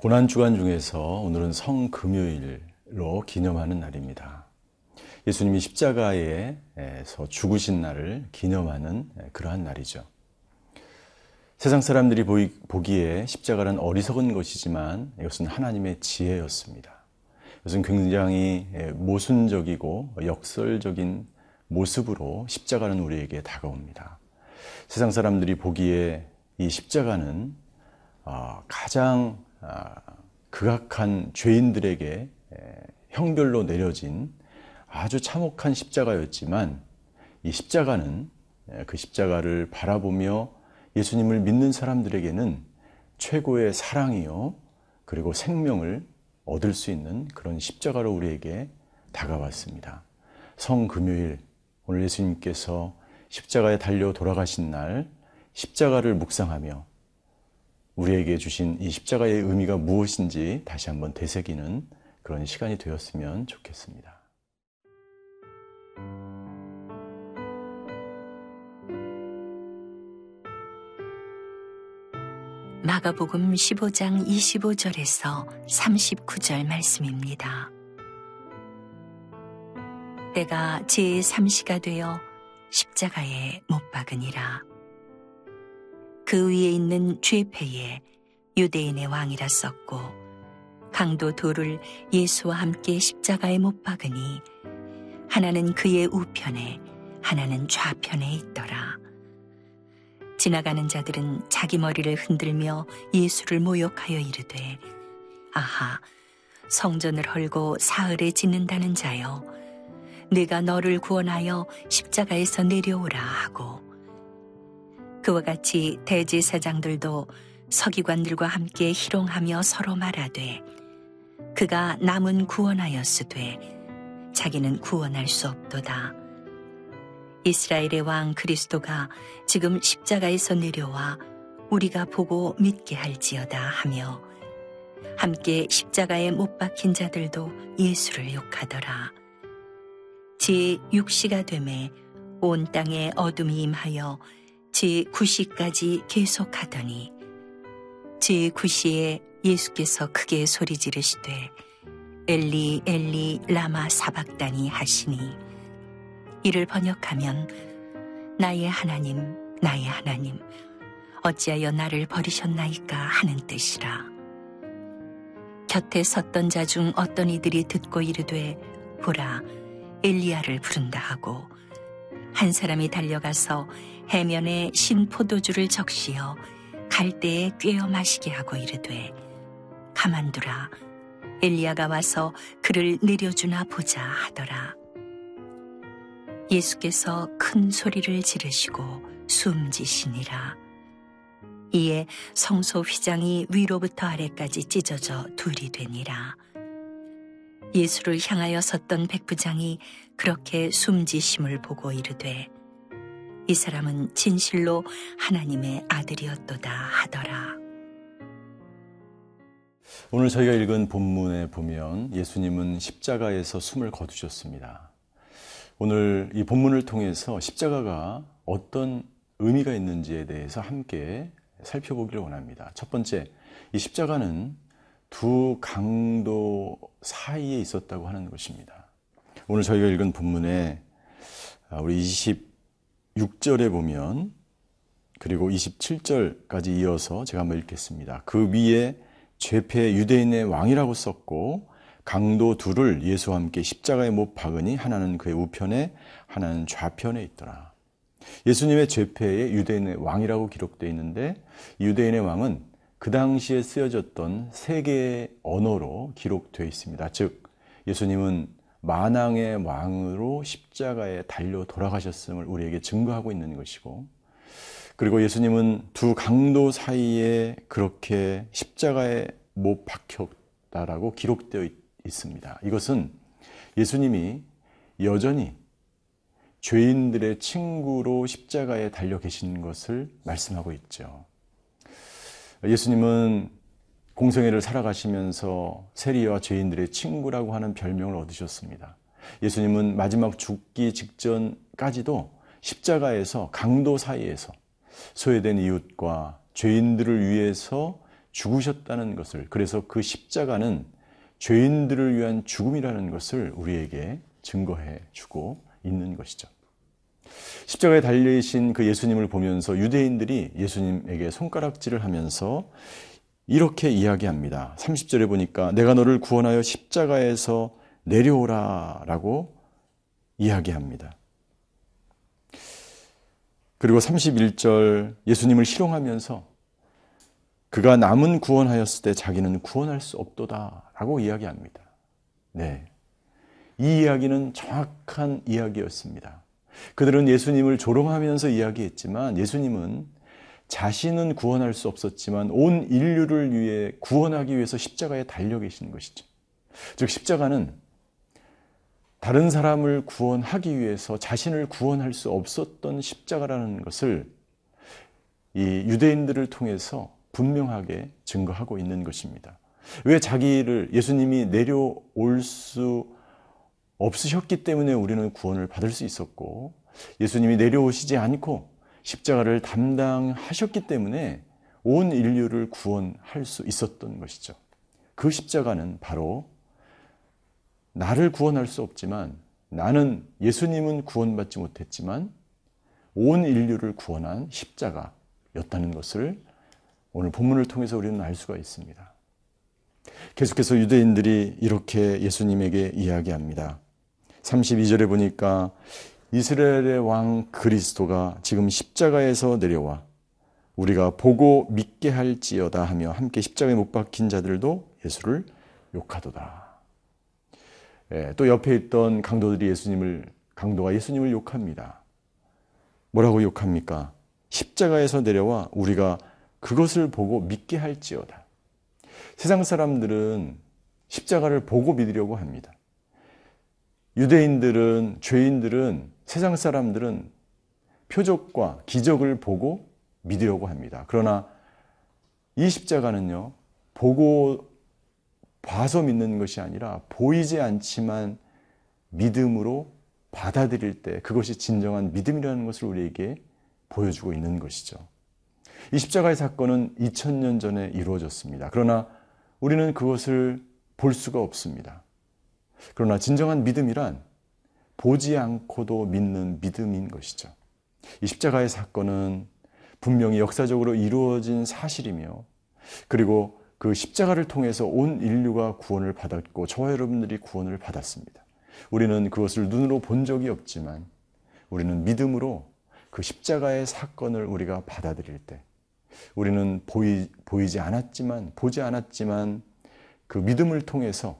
고난 주간 중에서 오늘은 성금요일로 기념하는 날입니다. 예수님이 십자가에서 죽으신 날을 기념하는 그러한 날이죠. 세상 사람들이 보기에 십자가는 어리석은 것이지만 이것은 하나님의 지혜였습니다. 이것은 굉장히 모순적이고 역설적인 모습으로 십자가는 우리에게 다가옵니다. 세상 사람들이 보기에 이 십자가는 어, 가장 아, 극악한 죄인들에게 형별로 내려진 아주 참혹한 십자가였지만 이 십자가는 그 십자가를 바라보며 예수님을 믿는 사람들에게는 최고의 사랑이요 그리고 생명을 얻을 수 있는 그런 십자가로 우리에게 다가왔습니다. 성금요일 오늘 예수님께서 십자가에 달려 돌아가신 날 십자가를 묵상하며 우리에게 주신 이 십자가의 의미가 무엇인지 다시 한번 되새기는 그런 시간이 되었으면 좋겠습니다. 마가복음 15장 25절에서 39절 말씀입니다. 때가 제3시가 되어 십자가에 못 박으니라. 그 위에 있는 죄패에 유대인의 왕이라 썼고 강도 돌을 예수와 함께 십자가에 못 박으니 하나는 그의 우편에 하나는 좌편에 있더라. 지나가는 자들은 자기 머리를 흔들며 예수를 모욕하여 이르되 아하 성전을 헐고 사흘에 짓는다는 자여 내가 너를 구원하여 십자가에서 내려오라 하고 그와 같이 대제사장들도 서기관들과 함께 희롱하며 서로 말하되 그가 남은 구원하였으되 자기는 구원할 수 없도다. 이스라엘의 왕 그리스도가 지금 십자가에서 내려와 우리가 보고 믿게 할지어다 하며 함께 십자가에 못 박힌 자들도 예수를 욕하더라. 제 6시가 되매 온 땅에 어둠이 임하여 제9시까지 계속하더니 제9시에 예수께서 크게 소리 지르시되 엘리 엘리 라마 사박다니 하시니 이를 번역하면 나의 하나님 나의 하나님 어찌하여 나를 버리셨나이까 하는 뜻이라. 곁에 섰던 자 중 어떤 이들이 듣고 이르되 보라 엘리야를 부른다 하고 한 사람이 달려가서 해면에 신 포도주를 적시어 갈대에 꿰어 마시게 하고 이르되 가만두라. 엘리야가 와서 그를 내려주나 보자 하더라. 예수께서 큰 소리를 지르시고 숨지시니라. 이에 성소 휘장이 위로부터 아래까지 찢어져 둘이 되니라. 예수를 향하여 섰던 백부장이 그렇게 숨지심을 보고 이르되 이 사람은 진실로 하나님의 아들이었도다 하더라. 오늘 저희가 읽은 본문에 보면 예수님은 십자가에서 숨을 거두셨습니다. 오늘 이 본문을 통해서 십자가가 어떤 의미가 있는지에 대해서 함께 살펴보기를 원합니다. 첫 번째, 이 십자가는 두 강도 사이에 있었다고 하는 것입니다. 오늘 저희가 읽은 본문에 우리 26절에 보면 그리고 27절까지 이어서 제가 한번 읽겠습니다. 그 위에 죄패 유대인의 왕이라고 썼고 강도 둘을 예수와 함께 십자가에 못 박으니 하나는 그의 우편에 하나는 좌편에 있더라. 예수님의 죄패에 유대인의 왕이라고 기록되어 있는데 유대인의 왕은 그 당시에 쓰여졌던 세 개의 언어로 기록되어 있습니다. 즉 예수님은 만왕의 왕으로 십자가에 달려 돌아가셨음을 우리에게 증거하고 있는 것이고 그리고 예수님은 두 강도 사이에 그렇게 십자가에 못 박혔다라고 기록되어 있습니다. 이것은 예수님이 여전히 죄인들의 친구로 십자가에 달려 계신 것을 말씀하고 있죠. 예수님은 공생애를 살아가시면서 세리와 죄인들의 친구라고 하는 별명을 얻으셨습니다. 예수님은 마지막 죽기 직전까지도 십자가에서 강도 사이에서 소외된 이웃과 죄인들을 위해서 죽으셨다는 것을 그래서 그 십자가는 죄인들을 위한 죽음이라는 것을 우리에게 증거해 주고 있는 것이죠. 십자가에 달리신 그 예수님을 보면서 유대인들이 예수님에게 손가락질을 하면서 이렇게 이야기합니다. 30절에 보니까 내가 너를 구원하여 십자가에서 내려오라 라고 이야기합니다. 그리고 31절 예수님을 희롱하면서 그가 남은 구원하였을 때 자기는 구원할 수 없도다 라고 이야기합니다. 네. 이 이야기는 정확한 이야기였습니다. 그들은 예수님을 조롱하면서 이야기했지만 예수님은 자신은 구원할 수 없었지만 온 인류를 위해 구원하기 위해서 십자가에 달려 계시는 것이죠. 즉, 십자가는 다른 사람을 구원하기 위해서 자신을 구원할 수 없었던 십자가라는 것을 이 유대인들을 통해서 분명하게 증거하고 있는 것입니다. 왜 자기를 예수님이 내려올 수 없으셨기 때문에 우리는 구원을 받을 수 있었고 예수님이 내려오시지 않고 십자가를 담당하셨기 때문에 온 인류를 구원할 수 있었던 것이죠. 그 십자가는 바로 나를 구원할 수 없지만 나는 예수님은 구원받지 못했지만 온 인류를 구원한 십자가였다는 것을 오늘 본문을 통해서 우리는 알 수가 있습니다. 계속해서 유대인들이 이렇게 예수님에게 이야기합니다. 32절에 보니까 이스라엘의 왕 그리스도가 지금 십자가에서 내려와 우리가 보고 믿게 할지어다 하며 함께 십자가에 못 박힌 자들도 예수를 욕하도다. 예, 또 옆에 있던 강도들이 예수님을 강도가 예수님을 욕합니다. 뭐라고 욕합니까? 십자가에서 내려와 우리가 그것을 보고 믿게 할지어다. 세상 사람들은 십자가를 보고 믿으려고 합니다. 유대인들은, 죄인들은, 세상 사람들은 표적과 기적을 보고 믿으려고 합니다. 그러나 이 십자가는요, 보고 봐서 믿는 것이 아니라 보이지 않지만 믿음으로 받아들일 때 그것이 진정한 믿음이라는 것을 우리에게 보여주고 있는 것이죠. 이 십자가의 사건은 2000년 전에 이루어졌습니다. 그러나 우리는 그것을 볼 수가 없습니다. 그러나 진정한 믿음이란 보지 않고도 믿는 믿음인 것이죠. 이 십자가의 사건은 분명히 역사적으로 이루어진 사실이며 그리고 그 십자가를 통해서 온 인류가 구원을 받았고 저와 여러분들이 구원을 받았습니다. 우리는 그것을 눈으로 본 적이 없지만 우리는 믿음으로 그 십자가의 사건을 우리가 받아들일 때 우리는 보이, 보이지 않았지만, 보지 않았지만 그 믿음을 통해서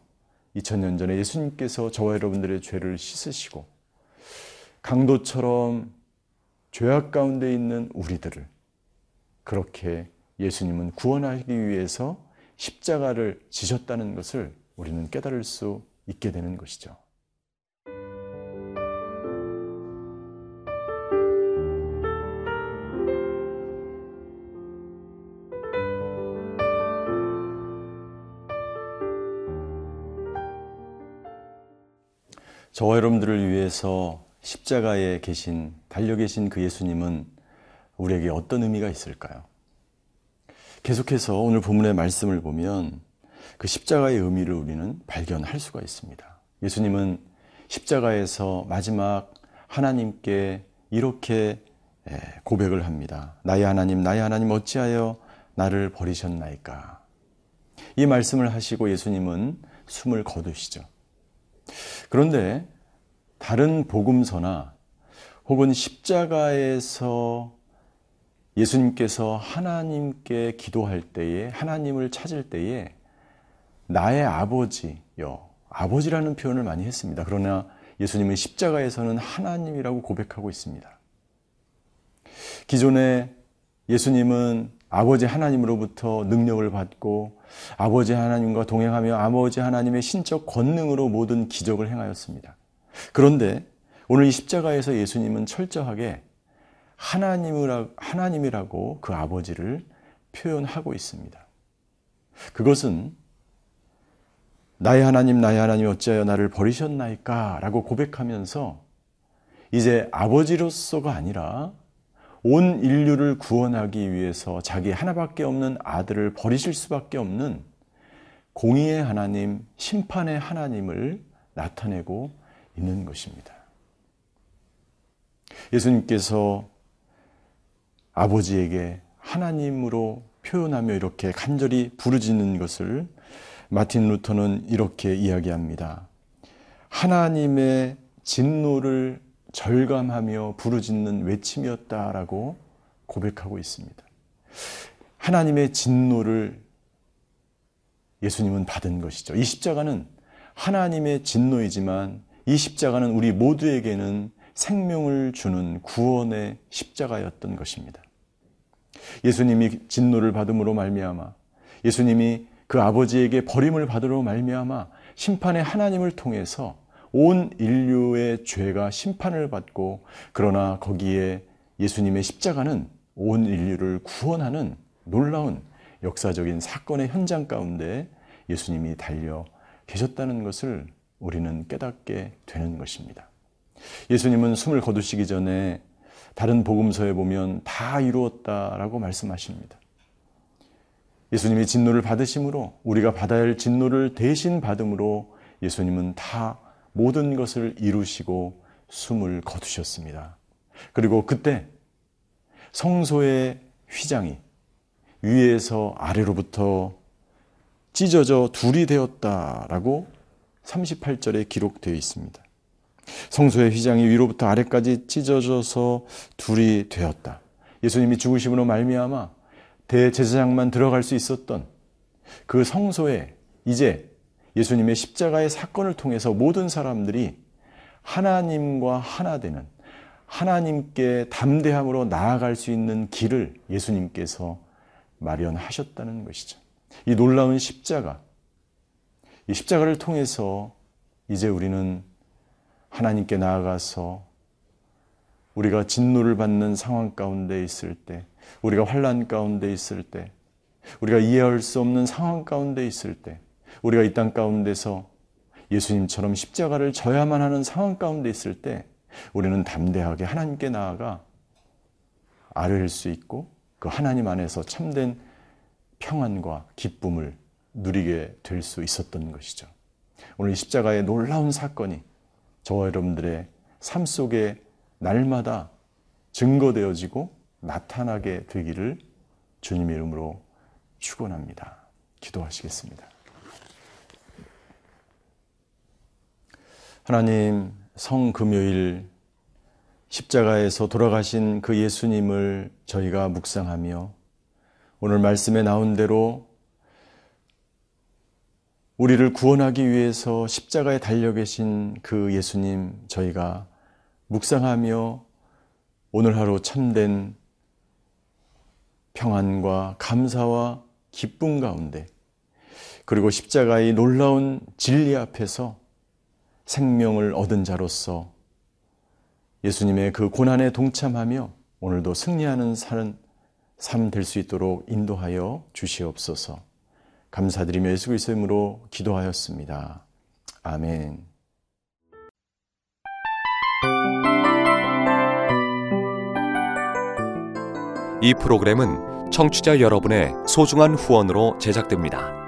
2000년 전에 예수님께서 저와 여러분들의 죄를 씻으시고 강도처럼 죄악 가운데 있는 우리들을 그렇게 예수님은 구원하기 위해서 십자가를 지셨다는 것을 우리는 깨달을 수 있게 되는 것이죠. 저와 여러분들을 위해서 십자가에 계신, 달려 계신 그 예수님은 우리에게 어떤 의미가 있을까요? 계속해서 오늘 본문의 말씀을 보면 그 십자가의 의미를 우리는 발견할 수가 있습니다. 예수님은 십자가에서 마지막 하나님께 이렇게 고백을 합니다. 나의 하나님, 나의 하나님 어찌하여 나를 버리셨나이까? 이 말씀을 하시고 예수님은 숨을 거두시죠. 그런데 다른 복음서나 혹은 십자가에서 예수님께서 하나님께 기도할 때에 하나님을 찾을 때에 나의 아버지여 아버지라는 표현을 많이 했습니다. 그러나 예수님은 십자가에서는 하나님이라고 고백하고 있습니다. 기존에 예수님은 아버지 하나님으로부터 능력을 받고 아버지 하나님과 동행하며 아버지 하나님의 신적 권능으로 모든 기적을 행하였습니다. 그런데 오늘 이 십자가에서 예수님은 철저하게 하나님이라고 그 아버지를 표현하고 있습니다. 그것은 나의 하나님, 나의 하나님 어찌하여 나를 버리셨나이까? 라고 고백하면서 이제 아버지로서가 아니라 온 인류를 구원하기 위해서 자기 하나밖에 없는 아들을 버리실 수밖에 없는 공의의 하나님, 심판의 하나님을 나타내고 있는 것입니다. 예수님께서 아버지에게 하나님으로 표현하며 이렇게 간절히 부르짖는 것을 마틴 루터는 이렇게 이야기합니다. 하나님의 진노를 절감하며 부르짖는 외침이었다라고 고백하고 있습니다. 하나님의 진노를 예수님은 받은 것이죠. 이 십자가는 하나님의 진노이지만 이 십자가는 우리 모두에게는 생명을 주는 구원의 십자가였던 것입니다. 예수님이 진노를 받음으로 말미암아 예수님이 그 아버지에게 버림을 받으러 말미암아 심판의 하나님을 통해서 온 인류의 죄가 심판을 받고 그러나 거기에 예수님의 십자가는 온 인류를 구원하는 놀라운 역사적인 사건의 현장 가운데 예수님이 달려 계셨다는 것을 우리는 깨닫게 되는 것입니다. 예수님은 숨을 거두시기 전에 다른 복음서에 보면 다 이루었다라고 말씀하십니다. 예수님이 진노를 받으심으로 우리가 받아야 할 진노를 대신 받음으로 예수님은 다 모든 것을 이루시고 숨을 거두셨습니다. 그리고 그때 성소의 휘장이 위에서 아래로부터 찢어져 둘이 되었다라고 38절에 기록되어 있습니다. 성소의 휘장이 위로부터 아래까지 찢어져서 둘이 되었다. 예수님이 죽으심으로 말미암아 대제사장만 들어갈 수 있었던 그 성소에 이제 예수님의 십자가의 사건을 통해서 모든 사람들이 하나님과 하나 되는 하나님께 담대함으로 나아갈 수 있는 길을 예수님께서 마련하셨다는 것이죠. 이 놀라운 십자가, 이 십자가를 통해서 이제 우리는 하나님께 나아가서 우리가 진노를 받는 상황 가운데 있을 때, 우리가 환란 가운데 있을 때, 우리가 이해할 수 없는 상황 가운데 있을 때, 우리가 이 땅 가운데서 예수님처럼 십자가를 져야만 하는 상황 가운데 있을 때, 우리는 담대하게 하나님께 나아가 아뢰일 수 있고 그 하나님 안에서 참된 평안과 기쁨을 누리게 될 수 있었던 것이죠. 오늘 십자가의 놀라운 사건이 저와 여러분들의 삶 속에 날마다 증거되어지고 나타나게 되기를 주님의 이름으로 축원합니다. 기도하시겠습니다. 하나님 성금요일 십자가에서 돌아가신 그 예수님을 저희가 묵상하며 오늘 말씀에 나온 대로 우리를 구원하기 위해서 십자가에 달려 계신 그 예수님 저희가 묵상하며 오늘 하루 참된 평안과 감사와 기쁨 가운데 그리고 십자가의 놀라운 진리 앞에서 생명을 얻은 자로서 예수님의 그 고난에 동참하며 오늘도 승리하는 삶 될 수 있도록 인도하여 주시옵소서. 감사드리며 예수 그리스도의 이름으로 기도하였습니다. 아멘. 이 프로그램은 청취자 여러분의 소중한 후원으로 제작됩니다.